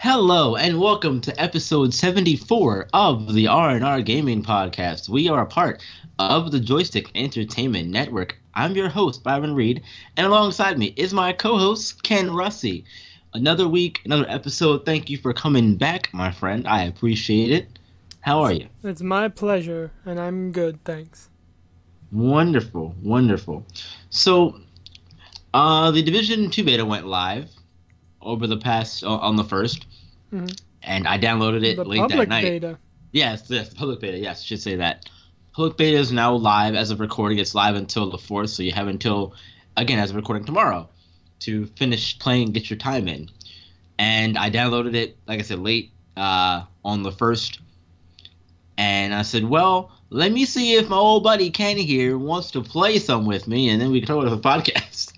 Hello and welcome to episode 74 of the R&R Gaming Podcast. We are a part of the Joystick Entertainment Network. I'm your host, Byron Reed, and alongside me is my co-host, Ken Russi. Another week, another episode. Thank you for coming back, my friend. I appreciate it. How are you? It's my pleasure, and I'm good, thanks. Wonderful, wonderful. So, uh, the Division 2 beta went live over the past, on the 1st, Mhm. and I downloaded it the late that night. beta. Yes, yes, public beta. Yes, should say that. Public beta is now live as of recording. It's live until the fourth, so you have until again as of recording tomorrow to finish playing, get your time in. And I downloaded it, like I said, late uh, on the first, and I said, well, let me see if my old buddy Kenny here wants to play some with me, and then we can talk about the podcast.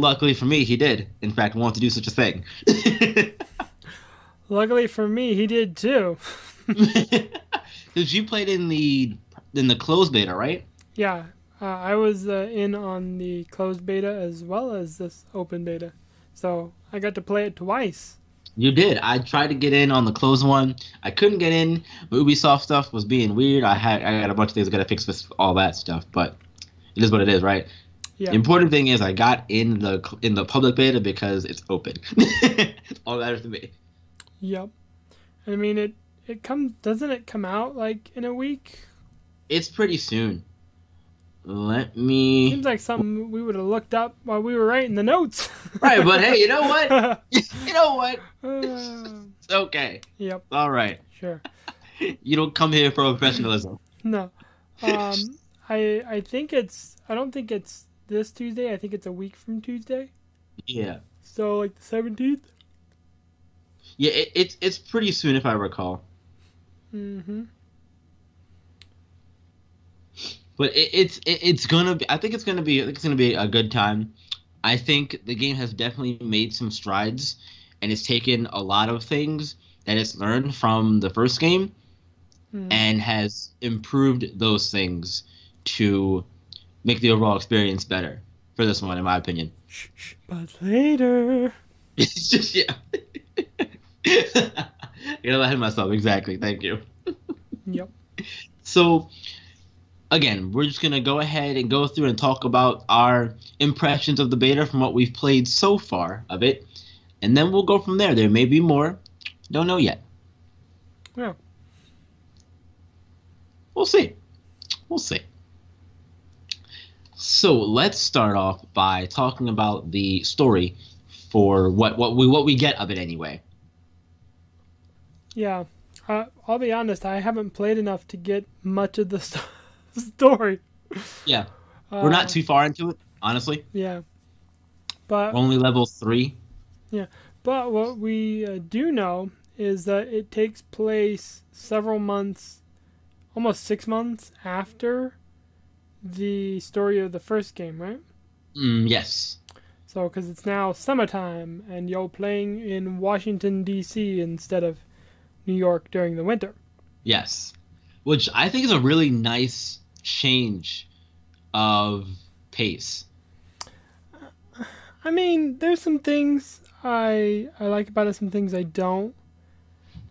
Luckily for me, he did, in fact, want to do such a thing. Luckily for me, he did too. Because you played in the in the closed beta, right? Yeah, uh, I was uh, in on the closed beta as well as this open beta, so I got to play it twice. You did. I tried to get in on the closed one. I couldn't get in. Ubisoft stuff was being weird. I had I got a bunch of things I got to fix with all that stuff, but it is what it is, right? Yeah, The important thing is I got in the in the public beta because it's open. All that matters to me. yep. I mean it. It comes. Doesn't it come out like in a week? It's pretty soon. Let me. Seems like something we would have looked up while we were writing the notes. Right, but hey, you know what? you know what? Uh, It's okay. yep. All right. Sure. You don't come here for professionalism. No. Um, I I think it's. I don't think it's this Tuesday. I think it's a week from Tuesday. Yeah. So like the seventeenth. Yeah, it, it's it's pretty soon if I recall. Mm-hmm. But it, it's it, it's gonna be. I think it's gonna be. I think it's gonna be a good time. I think the game has definitely made some strides, and it's taken a lot of things that it's learned from the first game, Mm. and has improved those things to make the overall experience better for this one, in my opinion. But later. It's just yeah. I got ahead of myself. Exactly. Thank you. Yep. So, again, we're just gonna go ahead and go through and talk about our impressions of the beta from what we've played so far of it, and then we'll go from there. There may be more. Don't know yet. Yeah. We'll see. We'll see. So let's start off by talking about the story for what what we what we get of it anyway. Yeah. Uh, I'll be honest. I haven't played enough to get much of the st- story. Yeah. Uh, We're not too far into it, honestly. Yeah. We're But only level three. Yeah, but what we uh, do know is that it takes place several months, almost six months after the story of the first game, right? Mm, yes. So, because it's now summertime and you're playing in Washington, D.C. instead of New York during the winter. Yes. Which I think is a really nice change of pace. I mean, there's some things I I like about it, some things I don't.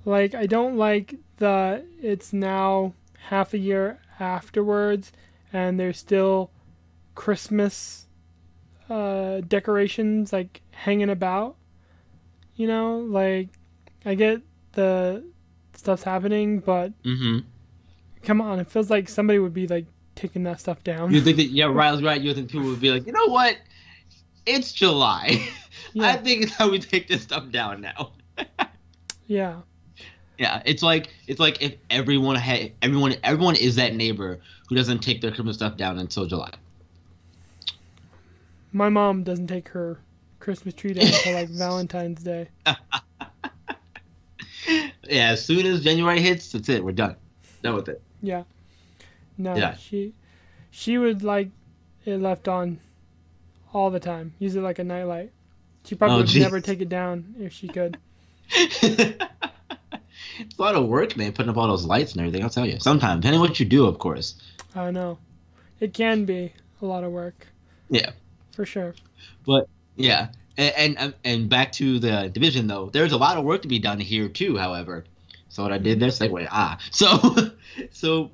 Like, I don't like that it's now half a year afterwards and there's still Christmas uh, decorations like hanging about. You know, like I get the stuff's happening, but Mm-hmm. come on, it feels like somebody would be like taking that stuff down. You think that yeah, Riley's right. You think people would be like, you know what? It's July. I think it's how we take this stuff down now. yeah, Yeah, it's like it's like if everyone had everyone everyone is that neighbor who doesn't take their Christmas stuff down until July. my mom doesn't take her Christmas tree down until like Valentine's Day. Yeah, as soon as January hits, that's it. We're done. Done with it. Yeah. No, Yeah. she she would like it left on all the time. Use it like a nightlight. She probably Oh, would jeez. never take it down if she could. it's a lot of work, man, putting up all those lights and everything. I'll tell you. Sometimes, depending on what you do, of course. I know. It can be a lot of work. Yeah. For sure. But yeah, and, and um, and back to the division though. There's a lot of work to be done here too. However, so what I did there, segue. Ah, so so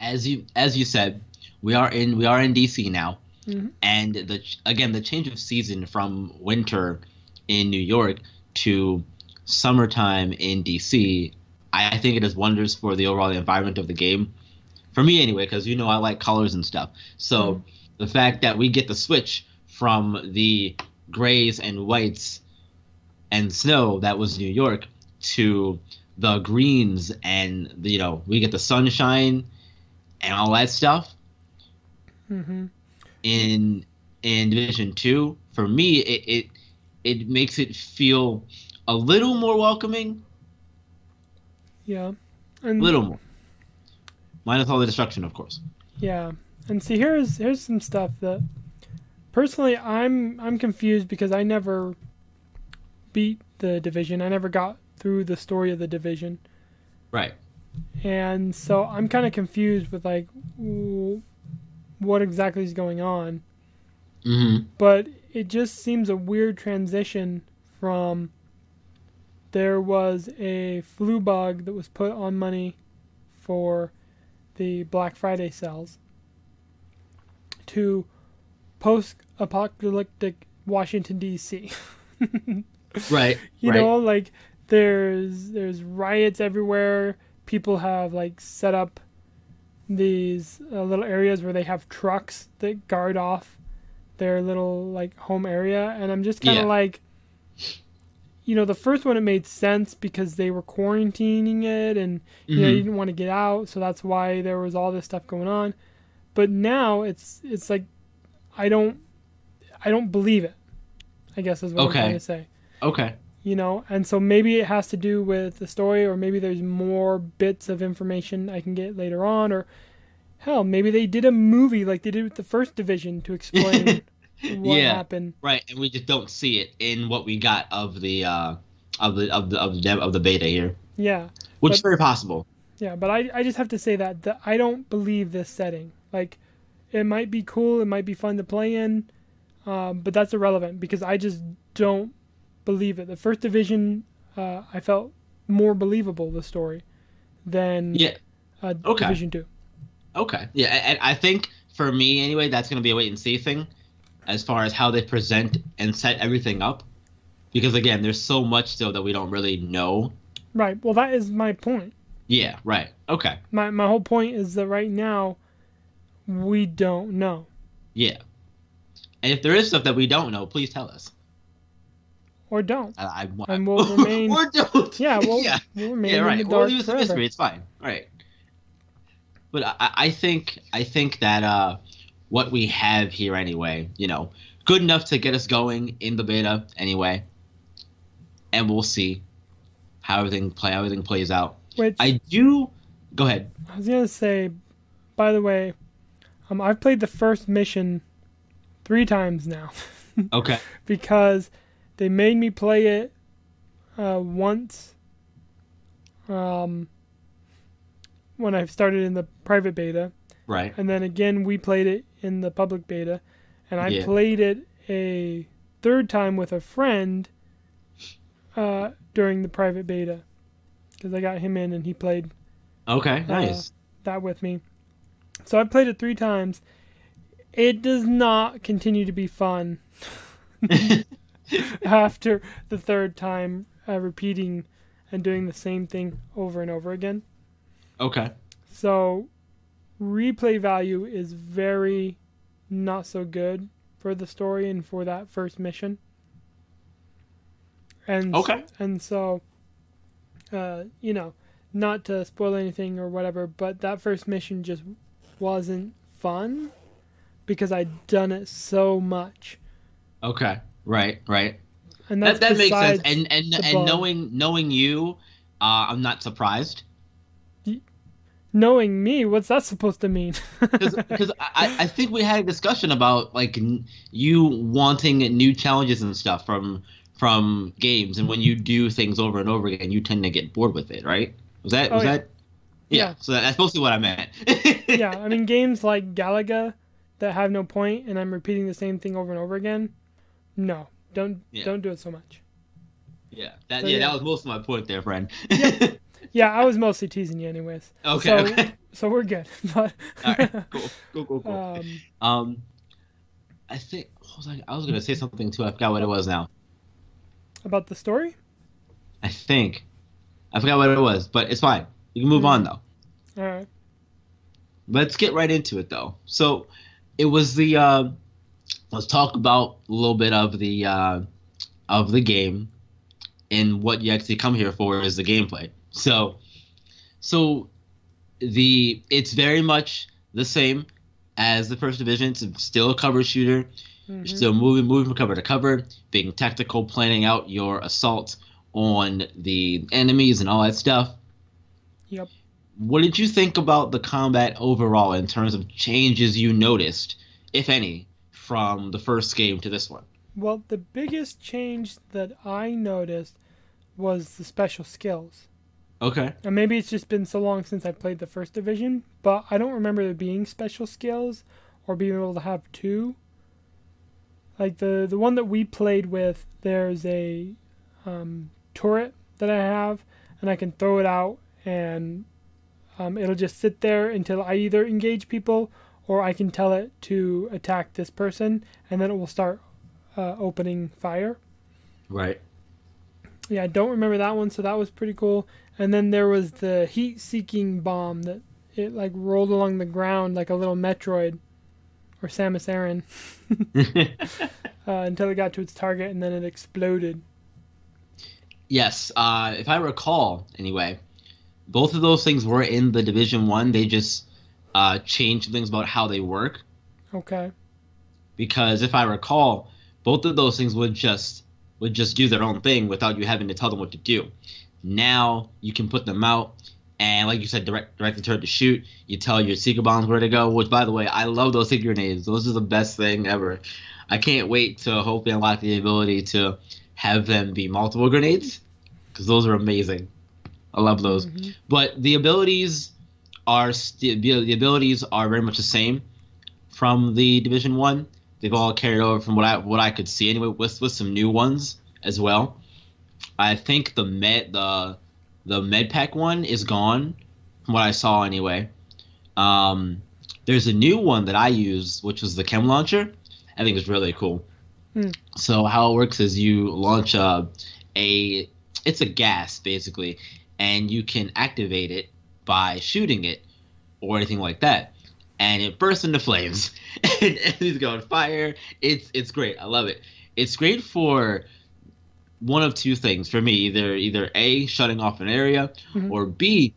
as you as you said, we are in we are in DC now, Mhm. and the again the change of season from winter in New York to summertime in DC. I, I think it does wonders for the overall environment of the game. For me, anyway, because you know I like colors and stuff. So Mhm. the fact that we get the switch from the grays and whites and snow that was New York to the greens and the, you know we get the sunshine and all that stuff hmm in in Division Two. For me, it it, it makes it feel a little more welcoming, Yeah. a And little more. Minus all the destruction, of course. Yeah, and see here's here's some stuff that personally I'm I'm confused because I never beat the division. I never got through the story of the division, Right. and so I'm kind of confused with like what exactly is going on. Mm-hmm. But it just seems a weird transition from there was a flu bug that was put on money for the Black Friday sales to post apocalyptic Washington DC. Right. you right. know, like there's there's riots everywhere. People have like set up these uh, little areas where they have trucks that guard off their little like home area, and I'm just kind of Yeah. like, you know, the first one it made sense because they were quarantining it, and you know Mhm. you didn't want to get out, so that's why there was all this stuff going on. But now it's it's like I don't I don't believe it. I guess is what Okay. I'm trying to say Okay. you know and so maybe it has to do with the story or maybe there's more bits of information i can get later on or hell maybe they did a movie like they did with the first division to explain what Yeah. happened Right, and we just don't see it in what we got of the uh of the of the of the dev- of the beta here, yeah which But- is very possible. yeah but i, I just have to say that, that i don't believe this setting like it might be cool it might be fun to play in um, but that's irrelevant because i just don't believe it the first division uh, i felt more believable the story than Yeah. uh, Okay. division 2 Okay. Yeah, and I think for me anyway, that's gonna be a wait and see thing, as far as how they present and set everything up, because again, there's so much still that we don't really know. Right. Well, that is my point. Yeah. Right. Okay. My my whole point is that right now we don't know. Yeah. And if there is stuff that we don't know, please tell us. Or don't. I, I, I And we'll remain- or don't. Yeah, we'll, yeah. we'll remain yeah, right. in the dark leave us a forever. mystery. It's fine. Right. But I, I think I think that uh, what we have here anyway, you know, good enough to get us going in the beta anyway, and we'll see how everything play how everything plays out. Which I, do. Go ahead. I was gonna say, by the way, um, I've played the first mission three times now Okay. because they made me play it uh, once. Um, when I started in the private beta, Right. and then again we played it in the public beta and i Yeah. played it a third time with a friend uh, during the private beta because i got him in and he played Okay. Nice. that with me so i played it three times it does not continue to be fun after the third time uh, repeating and doing the same thing over and over again okay. So replay value is very not so good for the story and for that first mission. And Okay. and so uh, you know, not to spoil anything or whatever, but that first mission just wasn't fun because I'd done it so much. Okay. Right. Right. And that's That that makes sense. And and and bug. knowing knowing you, uh, I'm not surprised. Knowing me, what's that supposed to mean? Because I, I think we had a discussion about like n- you wanting new challenges and stuff from from games, and when you do things over and over again, you tend to get bored with it, right? Was that Oh, was yeah. that? Yeah. Yeah. So that's mostly what I meant. yeah, I mean games like Galaga that have no point and I'm repeating the same thing over and over again. No, don't Yeah. don't do it so much. Yeah. That So, yeah, yeah. that was most of my point there, friend. Yeah, I was mostly teasing you anyways. okay. So okay. so we're good. But All right. Cool. Cool. Cool. Cool. um, Um, I think I, was gonna say something too. I forgot what it was now. about the story? I think I forgot what it was, but it's fine. You can move Hmm. on though. All right. Let's get right into it though. So, it was the. Uh, let's talk about a little bit of the uh, of the game, and what you actually come here for is the gameplay. So, so the it's very much the same as the first division. It's still a cover shooter. Mhm. still moving, moving from cover to cover, being tactical, planning out your assault on the enemies and all that stuff. Yep. What did you think about the combat overall in terms of changes you noticed, if any, from the first game to this one? Well, the biggest change that I noticed was the special skills. Okay. And maybe it's just been so long since I played the first division, but I don't remember there being special skills or being able to have two. Like the the one that we played with, there's a um, turret that I have, and I can throw it out, and um, it'll just sit there until I either engage people or I can tell it to attack this person, and then it will start uh, opening fire. Right. Yeah, I don't remember that one, so that was pretty cool. And then there was the heat-seeking bomb that it like rolled along the ground like a little Metroid or Samus Aran uh, until it got to its target, and then it exploded. yes. Uh, if I recall, anyway, both of those things were in the Division One. They just uh, changed things about how they work. Okay. because if I recall, both of those things would just would just do their own thing without you having to tell them what to do. Now you can put them out, and like you said, direct direct the turret to shoot. You tell your seeker bombs where to go. Which, by the way, I love those seeker grenades. Those are the best thing ever. I can't wait to hopefully unlock the ability to have them be multiple grenades, because those are amazing. I love those. Mhm. But the abilities are st- the the abilities are very much the same from the Division One. They've all carried over from what I what I could see anyway, with with some new ones as well. I think the med the the med pack one is gone from what I saw anyway. Um, there's a new one that I use, which was the chem launcher. I think it's really cool. Hmm. So how it works is you launch a a it's a gas basically, and you can activate it by shooting it or anything like that and it bursts into flames and enemies go on fire it's it's great i love it it's great for one of two things for me either either a shutting off an area Mhm. or b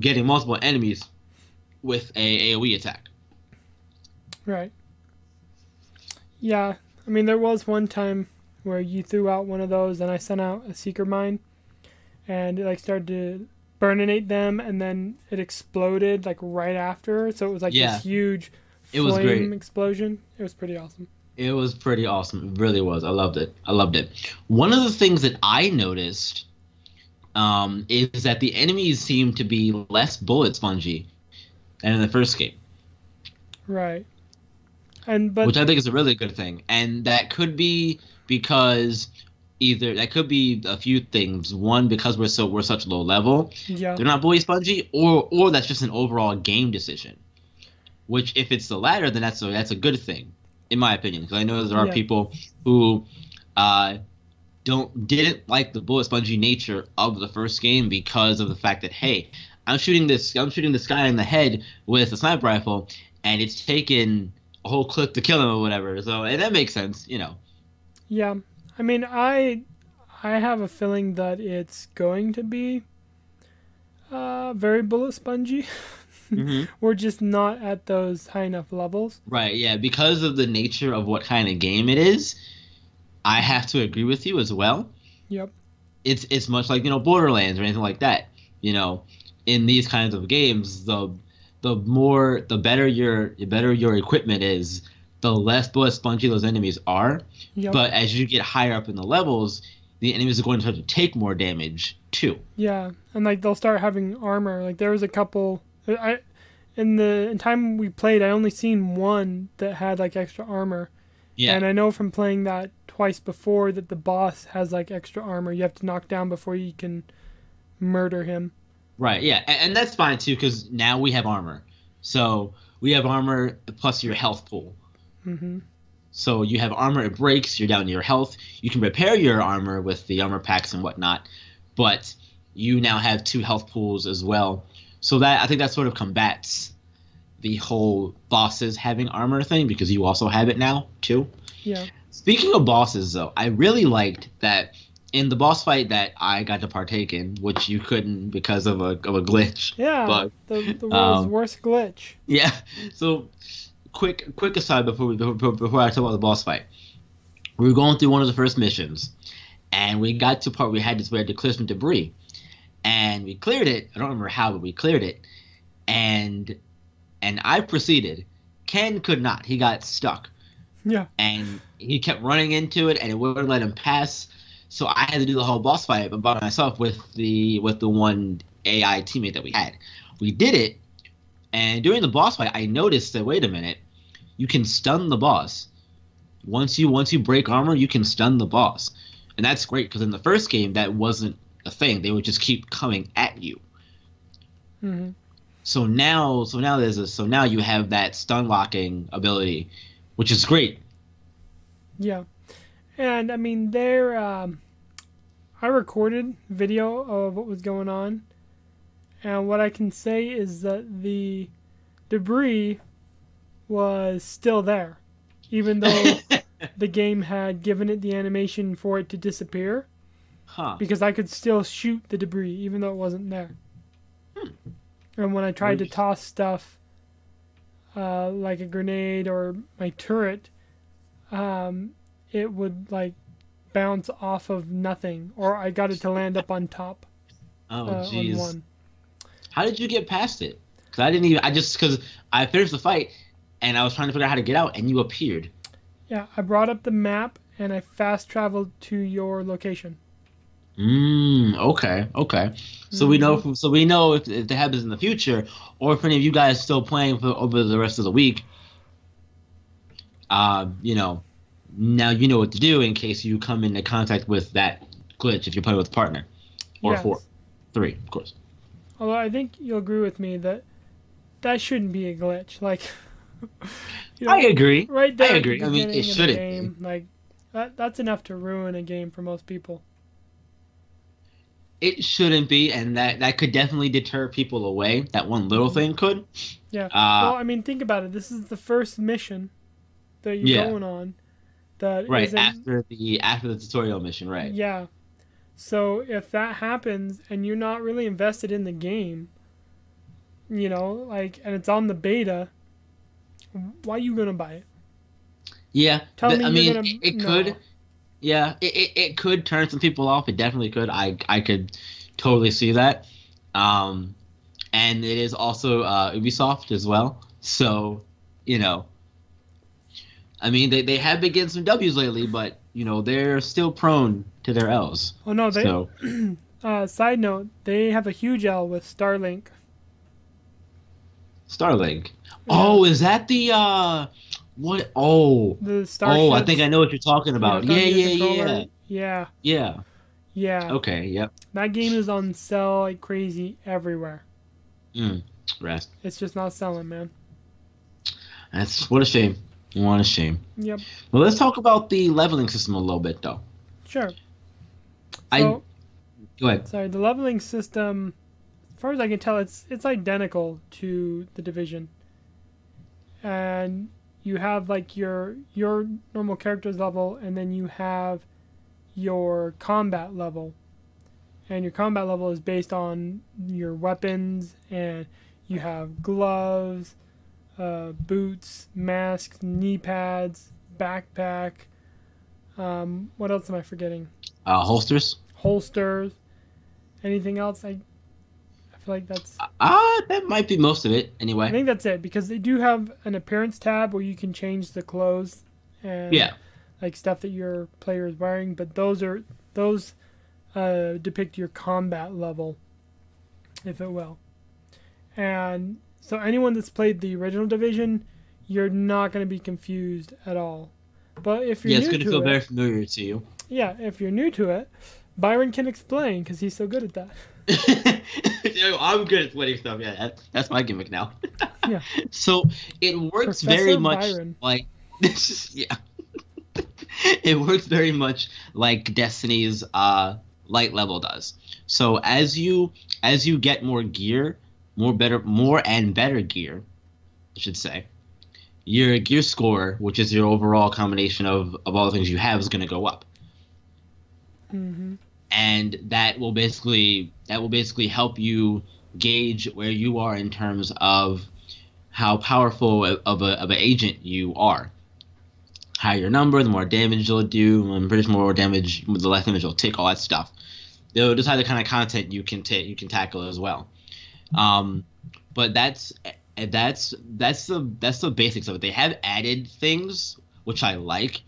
getting multiple enemies with a aoe attack Right. Yeah, I mean there was one time where you threw out one of those, and I sent out a seeker mine, and it like started to burninate them, and then it exploded like right after. So it was like Yeah. this huge It was flame great. explosion. It was pretty awesome. It was pretty awesome. It really was. I loved it. I loved it. One of the things that I noticed um, is that the enemies seem to be less bullet spongy than in the first game, Right. And but which I think is a really good thing. And that could be because either that could be a few things. One, because we're so we're such low level, yeah, they're not bully spongy, or or that's just an overall game decision. Which, if it's the latter, then that's a that's a good thing, in my opinion. Because I know there are Yeah. people who uh, don't didn't like the bullet spongy nature of the first game because of the fact that hey, I'm shooting this I'm shooting this guy in the head with a sniper rifle, and it's taken a whole clip to kill him or whatever. So and that makes sense, you know. yeah. I mean, I I have a feeling that it's going to be uh, very bullet spongy. Mm-hmm. We're just not at those high enough levels. Right, yeah, because of the nature of what kind of game it is, I have to agree with you as well. Yep. It's it's much like, you know, Borderlands or anything like that. You know, in these kinds of games, the the more the better your the better your equipment is, the less bullet spongy those enemies are. Yep. But as you get higher up in the levels, the enemies are going to start to take more damage too. Yeah, and like they'll start having armor. Like there was a couple. I in the in time we played, I only seen one that had like extra armor. Yeah. And I know from playing that twice before that the boss has like extra armor. You have to knock down before you can murder him. Right. Yeah, and, and that's fine too because now we have armor. So we have armor plus your health pool. Mm-hmm. So you have armor, it breaks, you're down to your health. You can repair your armor with the armor packs and whatnot, but you now have two health pools as well. So that I think that sort of combats the whole bosses having armor thing because you also have it now too. Yeah. Speaking of bosses though, I really liked that in the boss fight that I got to partake in, which you couldn't because of a of a glitch. Yeah. But, the the world's um, worst glitch. Yeah. So, quick quick aside before we before, before I talk about the boss fight, we were going through one of the first missions, and we got to part where we had to we had to clear some debris, and we cleared it. I don't remember how, but we cleared it, and and I proceeded. Ken could not. He got stuck, Yeah. and he kept running into it, and it wouldn't let him pass. So I had to do the whole boss fight by myself with the with the one AI teammate that we had. We did it, and during the boss fight, I noticed that wait a minute, you can stun the boss. Once you once you break armor, you can stun the boss, and that's great because in the first game that wasn't a thing. They would just keep coming at you. hmm So now, so now there's a so now you have that stun locking ability, which is great. Yeah. And I mean, there, um, I recorded video of what was going on. And what I can say is that the debris was still there. Even though the game had given it the animation for it to disappear, Huh. because I could still shoot the debris even though it wasn't there. And when I tried to toss stuff, uh, like a grenade or my turret, um, it would like bounce off of nothing, or I got it to land up on top Oh uh, on jeez. How did you get past it? Because I didn't even. I just because I finished the fight and I was trying to figure out how to get out, and you appeared. Yeah, I brought up the map and I fast traveled to your location. Mm, okay, okay. So we Mm-hmm. know. So we know if, if that happens in the future, or if any of you guys still playing for over the rest of the week. Uh, you know, now you know what to do in case you come into contact with that glitch if you're playing with a partner, or Yes. four, three, of course. Although I think you'll agree with me that that shouldn't be a glitch. Like, you know, I agree. right there. I agree. I mean, it beginning of the shouldn't. Game, like, that, that's enough to ruin a game for most people. It shouldn't be, and that that could definitely deter people away. That one little thing could. Yeah. Uh, well, I mean, think about it. This is the first mission that you're Yeah. going on. That right after the after the tutorial mission, right? Yeah. So if that happens and you're not really invested in the game, you know, like, and it's on the beta, why are you gonna buy it? Yeah, Tell me I you're mean, gonna- it, it no. could. Yeah, it, it, it could turn some people off. It definitely could. I I could totally see that. Um, and it is also uh, Ubisoft as well. So, you know, I mean, they, they have been getting some W's lately, but you know they're still prone to their L's. Oh no, they. so Uh, side note: They have a huge L with Starlink. Starlink. Oh, is that the uh, what? Oh, The Starships. oh, I think I know what you're talking about. you know, Yeah, yeah, yeah. Yeah, yeah. yeah. Okay, yep. That game is on sale like crazy everywhere. Mm, rest. It's just not selling, man. That's what a shame. What a shame. Yep. Well, let's talk about the leveling system a little bit, though. Sure. I So, go ahead. sorry, the leveling system, as far as I can tell, it's it's identical to the division. And you have like your your normal character's level, and then you have your combat level. And your combat level is based on your weapons, and you have gloves, uh, boots, masks, knee pads, backpack. Um, what else am I forgetting? Uh, holsters. holsters. Anything else? I, I feel like that's. Ah, uh, that might be most of it anyway. I think that's it because they do have an appearance tab where you can change the clothes and Yeah. like stuff that your player is wearing, but those are those uh, depict your combat level, if it will. And so anyone that's played the original division, you're not going to be confused at all. But if you're Yeah, it's going to to feel it, very familiar to you. yeah, if you're new to it, Byron can explain because he's so good at that. You know, I'm good at sweating stuff. Yeah, that, that's my gimmick now. Yeah. So it works Professor very much Byron. like yeah. it works very much like Destiny's uh, light level does. So as you as you get more gear, more better, more and better gear, I should say, your gear score, which is your overall combination of of all the things you have, is going to go up hmm and that will basically that will basically help you gauge where you are in terms of how powerful of a of an agent you are. Higher your number, the more damage you'll do, and pretty more damage, the less damage you'll take. All that stuff. They'll decide the kind of content you can take, you can tackle as well. Um, but that's that's that's the that's the basics of it. They have added things which I like,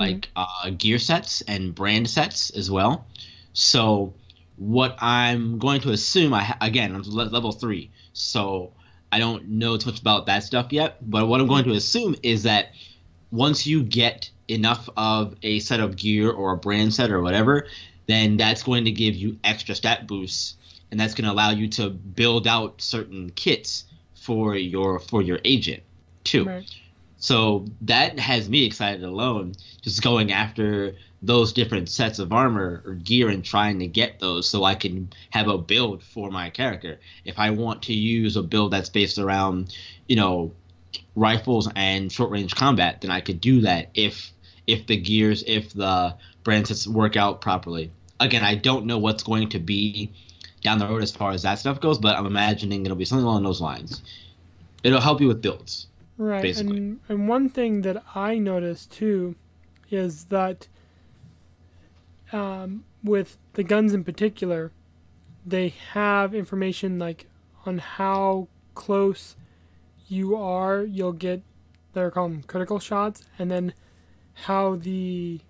like uh, gear sets and brand sets as well. So what I'm going to assume, I ha- again, I'm level three, so I don't know too much about that stuff yet. But what I'm going to assume is that once you get enough of a set of gear or a brand set or whatever, then that's going to give you extra stat boosts, and that's going to allow you to build out certain kits for your for your agent too. Right. So that has me excited alone, just going after those different sets of armor or gear and trying to get those so I can have a build for my character. If I want to use a build that's based around, you know, rifles and short range combat, then I could do that if if the gears, if the brand sets work out properly. Again, I don't know what's going to be down the road as far as that stuff goes, but I'm imagining it'll be something along those lines. It'll help you with builds. Right. basically. And and one thing that I noticed too is that um, with the guns in particular, they have information like on how close you are. You'll get they're called critical shots, and then how the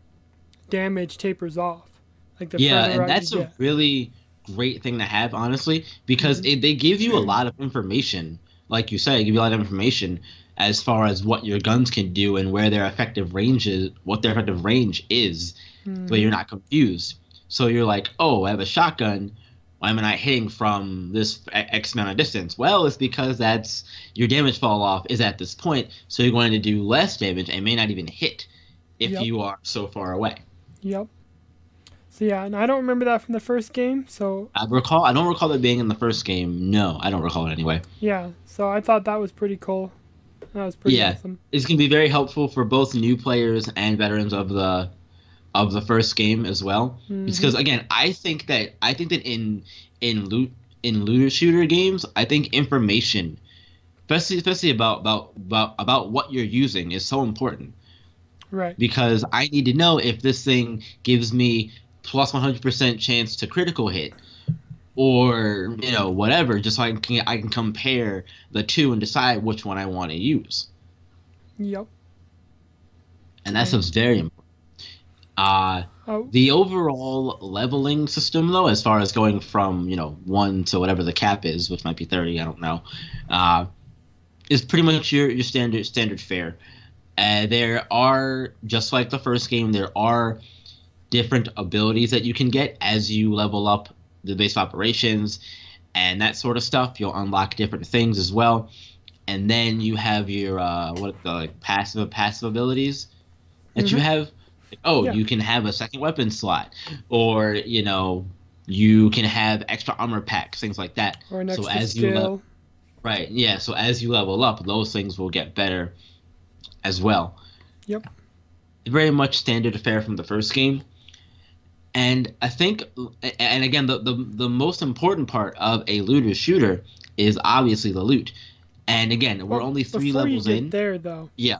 damage tapers off. Like the yeah, and that's a get. really great thing to have, honestly, because Mhm. it, they give you a lot of information. Like you said, they give you a lot of information as far as what your guns can do and where their effective range is, what their effective range is, so Mhm. you're not confused. So you're like, oh, I have a shotgun. Why am I not hitting from this X amount of distance? Well, it's because that's your damage fall off is at this point, so you're going to do less damage and may not even hit if Yep. you are so far away. Yep. So yeah, and I don't remember that from the first game. So I recall. I don't recall it being in the first game. No, I don't recall it anyway. yeah, so I thought that was pretty cool. That was pretty Yeah. awesome. It's gonna be very helpful for both new players and veterans of the of the first game as well. Mhm. Because again, I think that I think that in in loot in looter shooter games, I think information, especially especially about about about about what you're using, is so important. Right. because I need to know if this thing gives me plus 100% chance to critical hit or you know whatever just so I can I can compare the two and decide which one I want to use. Yep. and that stuff's very important uh Oh, the overall leveling system though as far as going from you know 1 to whatever the cap is which might be 30 I don't know uh is pretty much your your standard standard fare. Uh, there are just like the first game there are different abilities that you can get as you level up the base of operations and that sort of stuff you'll unlock different things as well and then you have your uh what the like, passive passive abilities that you Mhm. have oh Yeah. you can have a second weapon slot or you know you can have extra armor packs things like that or an so extra as you le- Right. Yeah. So as you level up, those things will get better as well. Yep. Very much standard affair from the first game. And I think, and again, the, the, the most important part of a looter shooter is obviously the loot. And again, we're Well, only three levels in. there, though, Yeah.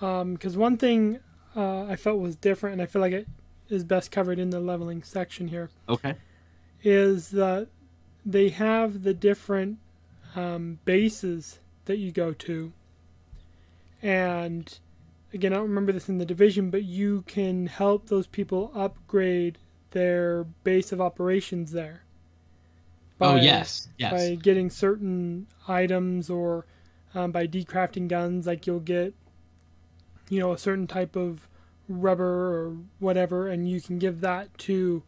because one thing uh, I felt was different, and I feel like it is best covered in the leveling section here, Okay. is that they have the different um, bases that you go to, and again, I don't remember this in the division, but you can help those people upgrade their base of operations there. oh yes, yes. By getting certain items or um, by decrafting guns, like you'll get, you know, a certain type of rubber or whatever, and you can give that to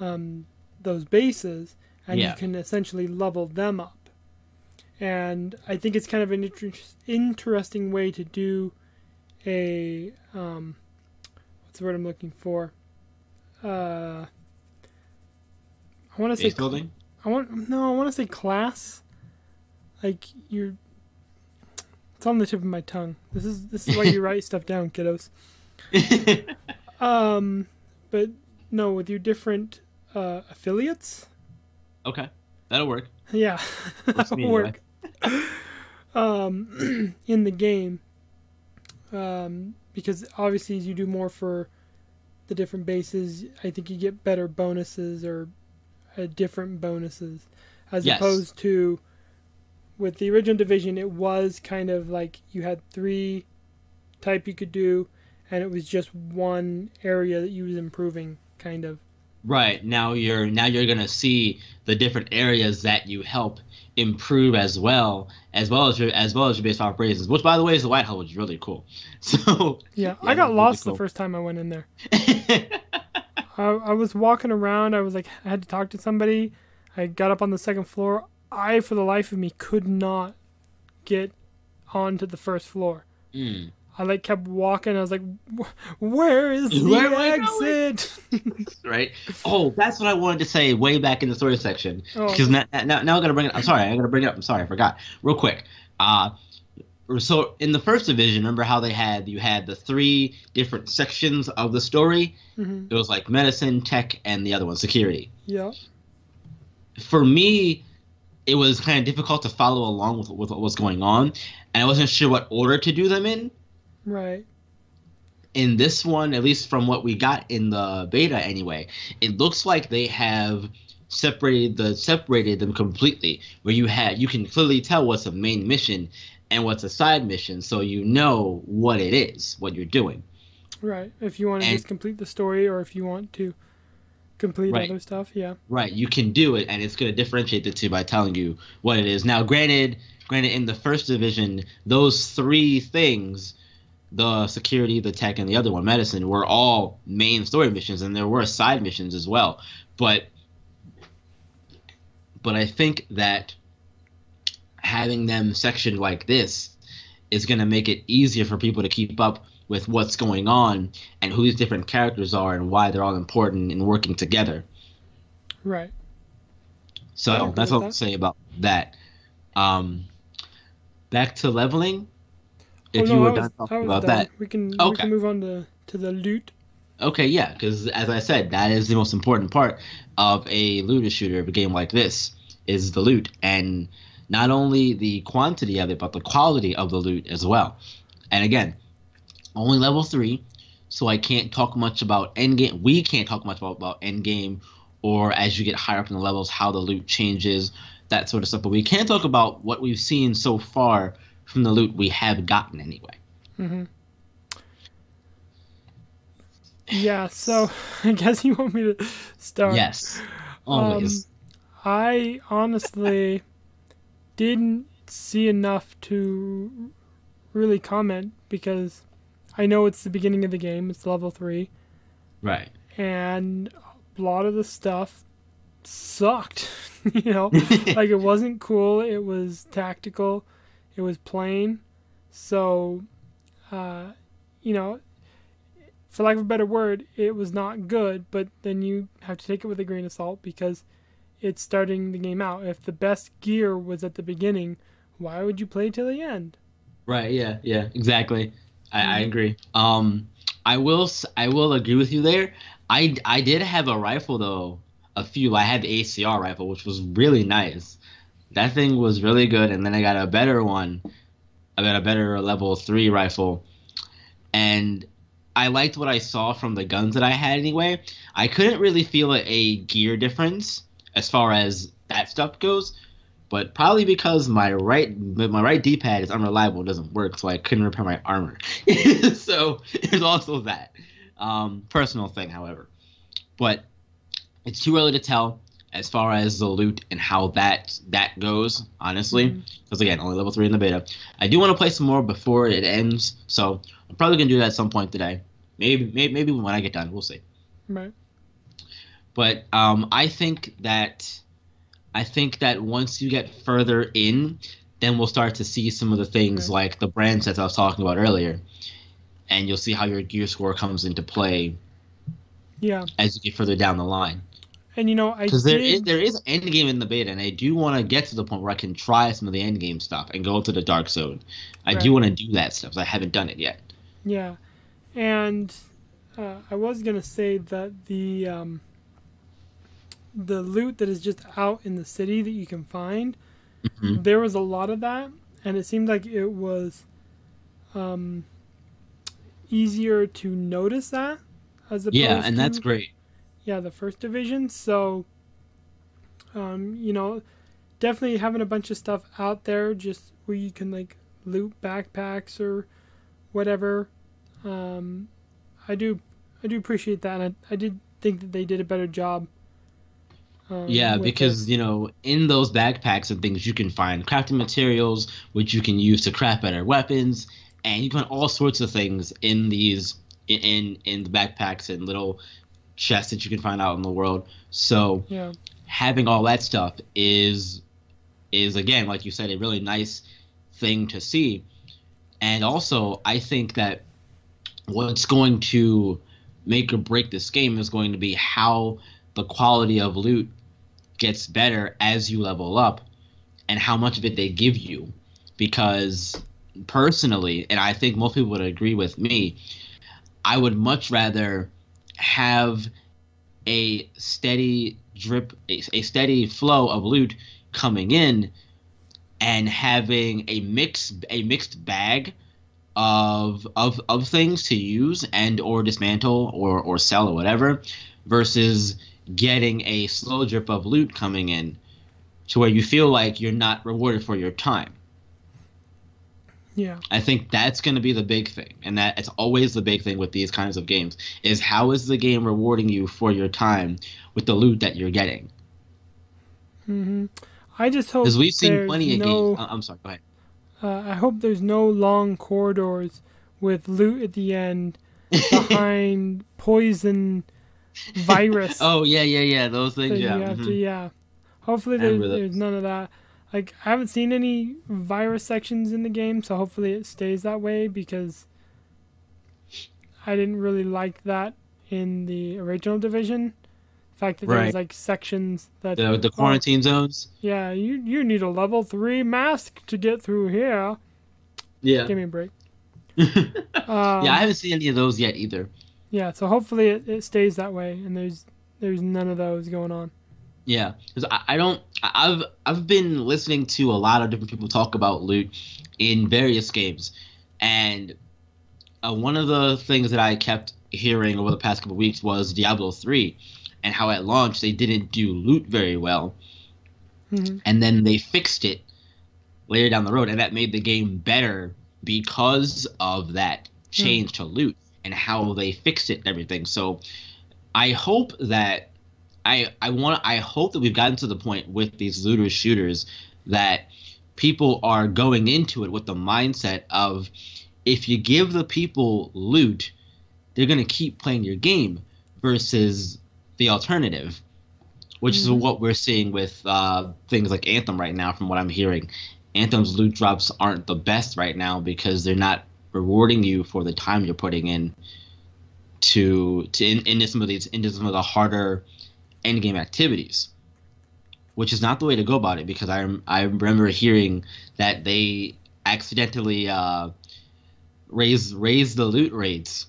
um, those bases, and Yeah. you can essentially level them up. And I think it's kind of an inter- interesting way to do a um, what's the word I'm looking for? Uh, I want to say building. I want no, I want to say class. Like you're, it's on the tip of my tongue. This is this is why you write stuff down, kiddos. Um, but no, with your different uh, affiliates. okay, that'll work. Yeah, that'll work. um, in the game, um, because obviously as you do more for the different bases, I think you get better bonuses or uh, different bonuses, as Yes. opposed to with the original division. It was kind of like you had three type you could do, and it was just one area that you was improving, kind of. Right now you're now you're gonna see the different areas that you help improve as well, as well as your as well as your base operations. Which, by the way, is the White Hole, which is really cool. So Yeah, Yeah, I got that's really lost cool. the first time I went in there. I, I was walking around. I was like, I had to talk to somebody. I got up on the second floor. I, for the life of me, could not get onto the first floor. Mm. I like kept walking. I was like, "Where is the Where exit?" right? Oh, that's what I wanted to say way back in the story section. Oh, Because now, now, now I'm gonna bring it. I'm sorry, I'm gonna bring it up. I'm sorry, I forgot. Real quick. Uh, so in the first division, remember how they had you had the three different sections of the story? Mm-hmm. It was like medicine, tech, and the other one, security. Yeah. For me, it was kind of difficult to follow along with, with what was going on, and I wasn't sure what order to do them in. Right. in this one, at least from what we got in the beta anyway, it looks like they have separated the separated them completely. Where you had you can clearly tell what's a main mission and what's a side mission, so you know what it is, what you're doing. Right. If you want to And- just complete the story, or if you want to complete Right. other stuff, yeah. Right, you can do it, and it's going to differentiate the two by telling you what it is. Now, granted, granted, in the first division, those three things, the security, the tech, and the other one, medicine, were all main story missions, and there were side missions as well. But, but I think that having them sectioned like this is going to make it easier for people to keep up with what's going on and who these different characters are and why they're all important and working together. Right. So that's all. I'll say about that. Um, back to leveling. Oh, if oh, no, you were that was, done talking about done. that, we can we Okay. can move on to to the loot. okay, yeah, because as I said, that is the most important part of a looter shooter of a game like this is the loot, and not only the quantity of it, but the quality of the loot as well. And again, only level three, so I can't talk much about endgame. We can't talk much about, about endgame, or as you get higher up in the levels, how the loot changes, that sort of stuff. But we can talk about what we've seen so far from the loot we have gotten anyway. hmm Yeah. So I guess you want me to start. Yes, always. I honestly didn't see enough to really comment because I know it's the beginning of the game. It's level three, right. and a lot of the stuff sucked. you know, like it wasn't cool. It was tactical. It was plain. So, uh, you know, for lack of a better word, it was not good. But then you have to take it with a grain of salt because it's starting the game out. If the best gear was at the beginning, why would you play till the end? Right. Yeah. Yeah. Exactly. I, I Mhm. agree. Um, I will. I will agree with you there. I I did have a rifle though. A few. I had the ACR rifle, which was really nice. That thing was really good, and then I got a better one. I got a better level three rifle, and I liked what I saw from the guns that I had anyway. I couldn't really feel a, gear difference as far as that stuff goes. But probably because my right my right D-pad is unreliable, doesn't work, so I couldn't repair my armor. so there's also that um, personal thing, however. But it's too early to tell as far as the loot and how that that goes. Honestly, because again, only level three in the beta. I do want to play some more before it ends, so I'm probably gonna do that at some point today. Maybe maybe, maybe when I get done, we'll see. Right. But um, I think that I think that once you get further in, then we'll start to see some of the things Right. like the brand sets I was talking about earlier, and you'll see how your gear score comes into play Yeah. as you get further down the line. And you know, I Because there is there is end game in the beta, and I do want to get to the point where I can try some of the end game stuff and go to the dark zone. I do want to do that stuff. I haven't done it yet. Yeah, and uh, I was gonna say that the um, the loot that is just out in the city that you can find, Mhm. there was a lot of that, and it seemed like it was um, easier to notice that as opposed Yeah, and that's great. Yeah the first division. So, um, you know, definitely having a bunch of stuff out there just where you can like loot backpacks or whatever. Um, I do I do appreciate that, and I, I did think that they did a better job. Um, Yeah, because it. you know, in those backpacks and things, you can find crafting materials, which you can use to craft better weapons, and you can find all sorts of things in these in, in the backpacks and little chests that you can find out in the world. So yeah, having all that stuff is is again, like you said, a really nice thing to see. And also, I think that what's going to make or break this game is going to be how the quality of loot gets better as you level up and how much of it they give you. Because personally, and I think most people would agree with me, I would much rather have a steady drip, a, a steady flow of loot coming in, and having a mix, a mixed bag of of of things to use and or dismantle or or sell or whatever, versus getting a slow drip of loot coming in, to where you feel like you're not rewarded for your time. Yeah, I think that's going to be the big thing, and that it's always the big thing with these kinds of games is how is the game rewarding you for your time with the loot that you're getting? hmm I just hope Because we've seen there's plenty of no, games. I- I'm sorry. Go ahead. Uh, I hope there's no long corridors with loot at the end behind poison virus. oh yeah, yeah, yeah. Those things. Yeah. have to, yeah. Hopefully I there, remember there's none of that. Like I haven't seen any virus sections in the game, so hopefully it stays that way because I didn't really like that in the original division. The fact that there was like sections that The the oh, quarantine zones. yeah, you you need a level three mask to get through here. Yeah. Give me a break. yeah, Um, I haven't seen any of those yet either. Yeah, so hopefully it, it stays that way, and there's there's none of those going on. Yeah, because I, I don't. I've I've been listening to a lot of different people talk about loot in various games, and uh, one of the things that I kept hearing over the past couple weeks was Diablo three, and how at launch they didn't do loot very well, hmm and then they fixed it later down the road, and that made the game better because of that change to loot and how they fixed it and everything. So I hope that I I want I hope that we've gotten to the point with these looter shooters that people are going into it with the mindset of if you give the people loot, they're gonna keep playing your game versus the alternative, which is Mhm. what we're seeing with uh, things like Anthem right now, from what I'm hearing. Anthem's loot drops aren't the best right now because they're not rewarding you for the time you're putting in to to in, into some of these into some of the harder end game activities, which is not the way to go about it. Because I I remember hearing that they accidentally uh, raised raised the loot rates,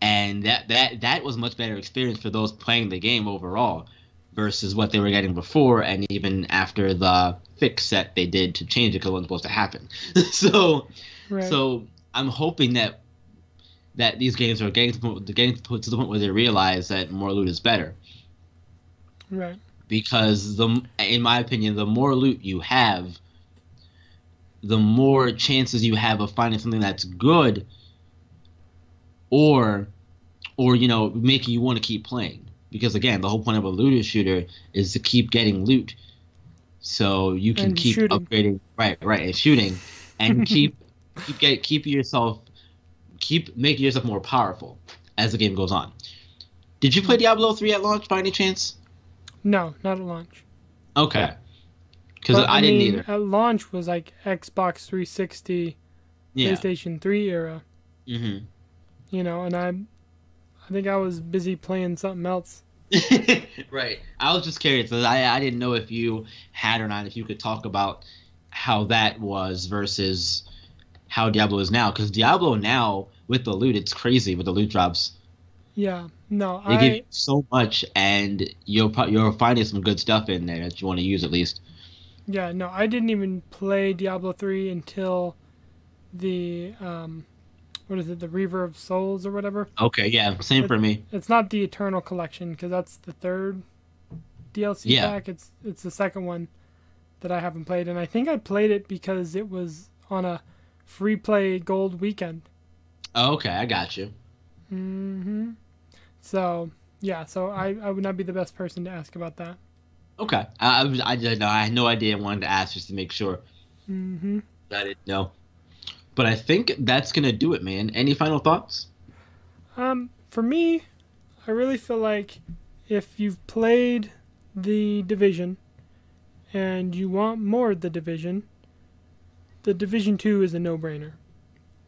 and that that that was much better experience for those playing the game overall versus what they were getting before and even after the fix that they did to change it because it wasn't supposed to happen. so Right. so I'm hoping that that these games are getting to getting to the point where they realize that more loot is better. Right. because the in my opinion the more loot you have the more chances you have of finding something that's good or or you know making you want to keep playing. Because again the whole point of a looter shooter is to keep getting loot. So you can And keep shooting. upgrading right right and shooting and keep keep get keep yourself keep making yourself more powerful as the game goes on. Did you play hmm. diablo 3 at launch by any chance No, not at launch. okay because But, I, didn't mean, either At launch was like Xbox 360, yeah PlayStation 3 era. Mm-hmm. You know, and I, I think I was busy playing something else. right. I was just curious. I I didn't know if you had or not. If you could talk about how that was versus how Diablo is now. Because Diablo now with the loot, it's crazy with the loot drops. Yeah. No, They I. give so much, and you'll pro- you're finding some good stuff in there that you want to use at least. Yeah, no, I didn't even play Diablo 3 until the um what is it, the Reaper of Souls or whatever. Okay. Yeah. Same for me. It's not the Eternal Collection because that's the third DLC Yeah. pack. It's it's the second one that I haven't played and I think I played it because it was on a free play gold weekend. Oh, okay. I got you. Mhm. So, yeah, so I I would not be the best person to ask about that. Okay. I I, was, I didn't know. I had no idea. I wanted to ask just to make sure. Mm-hmm. I didn't know. But I think that's gonna do it, man. Any final thoughts? Um, for me, I really feel like if you've played the division and you want more of the division, the division two is a no-brainer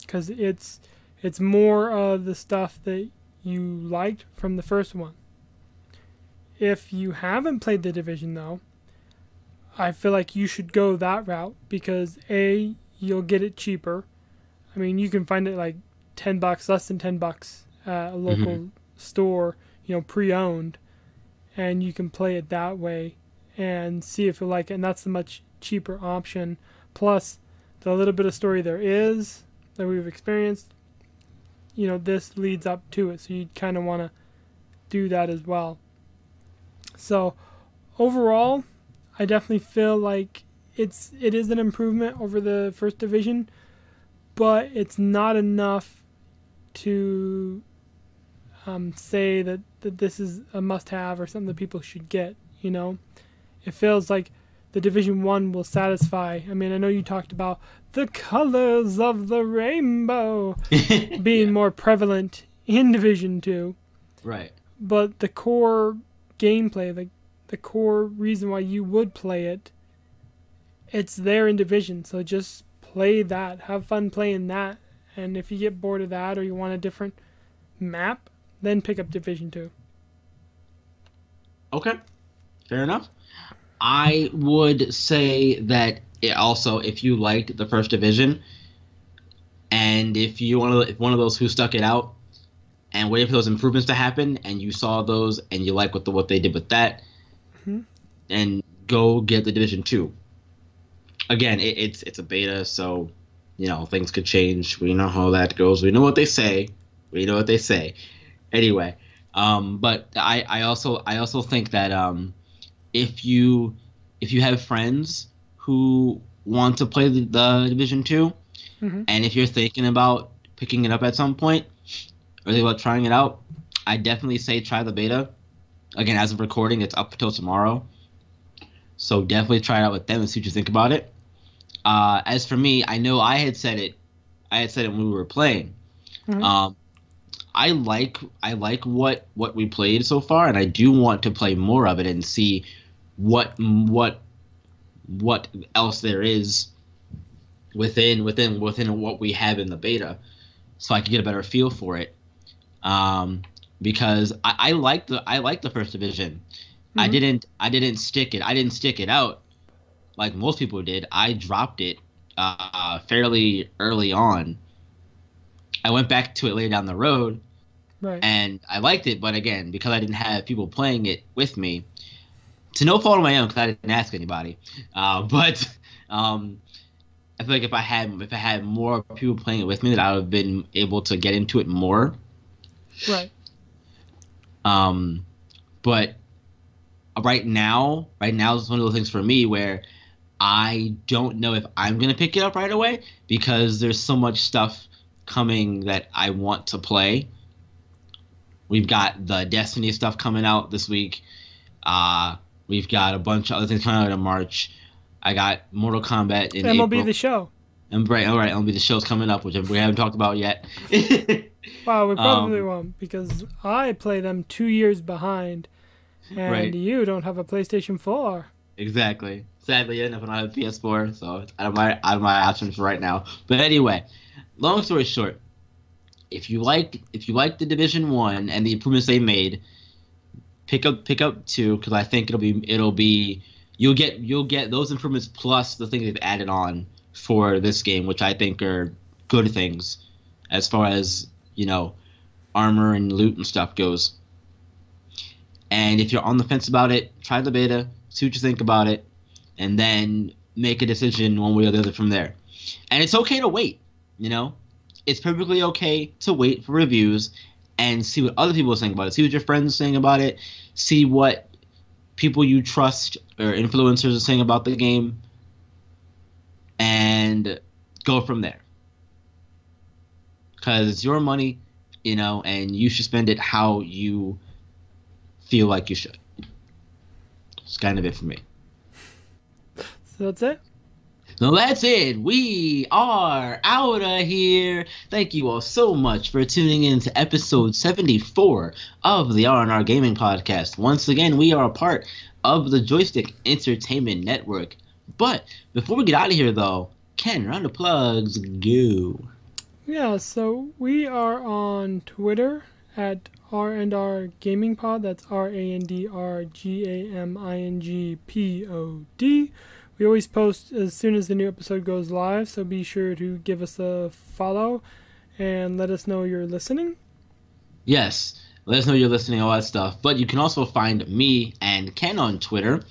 because it's it's more of the stuff that you liked from the first one. If you haven't played the division though, I feel like you should go that route because a you'll get it cheaper. I mean, you can find it like 10 bucks, less than 10 bucks at a mm-hmm. local store, you know, pre-owned, and you can play it that way and see if you like it. And that's the much cheaper option. Plus, the little bit of story there is that we've experienced, you know, this leads up to it. So you kind of want to do that as well. So, overall, I definitely feel like it's it is an improvement over the first division, but it's not enough to um, say that, that this is a must-have or something that people should get. You know, it feels like the Division One will satisfy. I mean, I know you talked about the colors of the rainbow being more prevalent in Division Two, right. but the core gameplay, the the core reason why you would play it, it's there in Division. So just play that. Have fun playing that. And if you get bored of that or you want a different map, then pick up Division Two. Okay, fair enough. I would say that it also, if you liked the first division, and if you one of the, if one of those who stuck it out and waited for those improvements to happen, and you saw those and you like what the what they did with that, Mhm. and go get the division two. Again, it, it's it's a beta, so you know things could change. We know how that goes. We know what they say. We know what they say. Anyway, um, but I, I also I also think that um, if you if you have friends who want to play the, the Division 2 Mhm. and if you're thinking about picking it up at some point or about trying it out, I definitely say try the beta. Again, as of recording, it's up until tomorrow, so definitely try it out with them and see what you think about it. Uh, as for me, I know I had said it, I had said it when we were playing. Mhm. Um, I like I like what what we played so far, and I do want to play more of it and see what what what else there is within within within what we have in the beta, so I can get a better feel for it. Um, because I, I like the I like the first division. I Mhm. didn't I didn't stick it I didn't stick it out like most people did. I dropped it uh, fairly early on. I went back to it later down the road, Right. and I liked it. But again, because I didn't have people playing it with me, to no fault of my own, because I didn't ask anybody. Uh, but um, I feel like if I had if I had more people playing it with me, that I would have been able to get into it more. right. Um, but right now, right now is one of those things for me where I don't know if I'm gonna pick it up right away because there's so much stuff coming that I want to play. We've got the Destiny stuff coming out this week. Uh, we've got a bunch of other things coming out in March. I got Mortal Kombat in MLB April. the show. And right, all right, MLB the show's coming up, which we haven't talked about yet. Wow, we probably Um, won't because I play them two years behind, and Right. you don't have a PlayStation 4. Exactly. Sadly enough, I don't have a PS4, so it's out of my out of my options for right now. But anyway, long story short, if you like if you like the Division One and the improvements they made, pick up pick up two because I think it'll be it'll be you'll get you'll get those improvements plus the things they've added on for this game, which I think are good things as far as you know armor and loot and stuff goes. And if you're on the fence about it, try the beta, see what you think about it, and then make a decision one way or the other from there. And it's okay to wait, you know? It's perfectly okay to wait for reviews and see what other people are saying about it. See what your friends are saying about it. See what people you trust or influencers are saying about the game. And go from there. Because it's your money, you know, and you should spend it how you feel like you should. It's kind of it for me. So that's it. So that's it. We are out of here. Thank you all so much for tuning in to episode 74 of the R&R Gaming Podcast. Once again, we are a part of the Joystick Entertainment Network. But before we get out of here, though, Ken, round of plugs, go. Yeah, so we are on Twitter at R and R Gaming Pod. That's R A N D R G A M I N G P O D. We always post as soon as the new episode goes live, so be sure to give us a follow and let us know you're listening. Yes, let us know you're listening, all that stuff. But you can also find me and Ken on Twitter.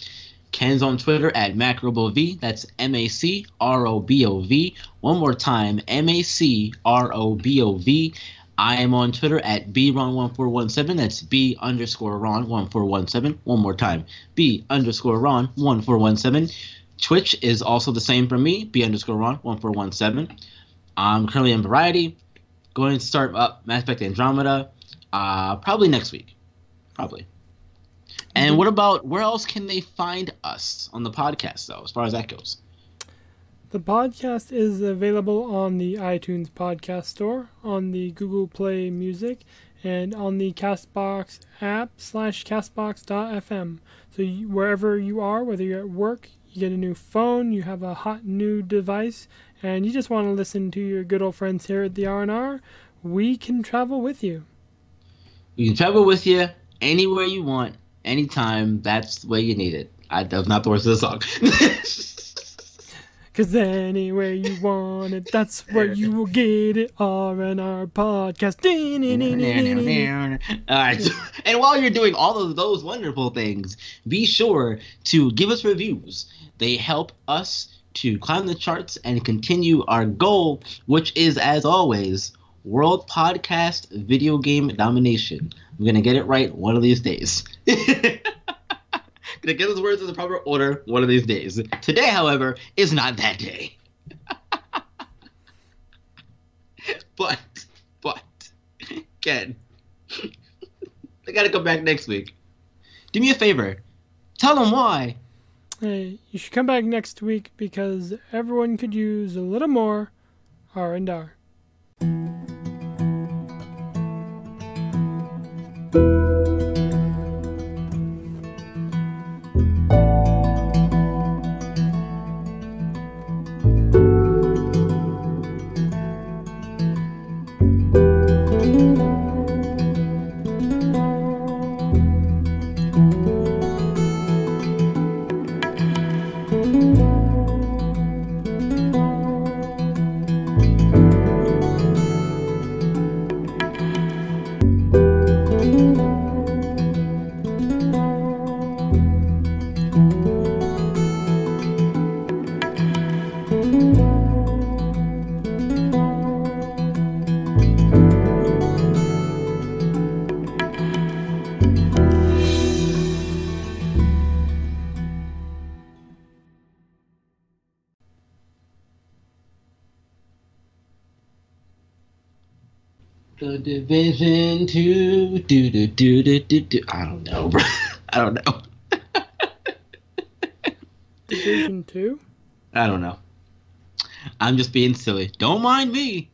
Ken's on Twitter at MacRoboV. That's M A C R O B O V. One more time, M A C R O B O V. I am on Twitter at bron1417. That's B underscore Ron1417. One more time, B underscore Ron1417. Twitch is also the same for me, B underscore Ron1417. I'm currently in Variety. Going to start up Mass Effect Andromeda uh, probably next week. Probably. And what about where else can they find us on the podcast, though, as far as that goes? The podcast is available on the iTunes Podcast Store, on the Google Play Music, and on the Castbox app slash castbox.fm. So you, wherever you are, whether you're at work, you get a new phone, you have a hot new device, and you just want to listen to your good old friends here at the R&R, we can travel with you. We can travel with you anywhere you want, anytime. That's the way you need it. I, that's not the words of the song. Cause anywhere you want it, that's where you will get it. R&R Podcast. All right. And while you're doing all of those wonderful things, be sure to give us reviews. They help us to climb the charts and continue our goal, which is, as always, World Podcast Video Game Domination. I'm to get it right one of these days. Gonna get those words in the proper order one of these days. Today, however, is not that day. but, but, Ken, I gotta come back next week. Do me a favor. Tell them why. Hey, you should come back next week because everyone could use a little more R&R. The Division Two. Do do do do do do. I don't know, bro. I don't know. Division two. I don't know. I'm just being silly. Don't mind me.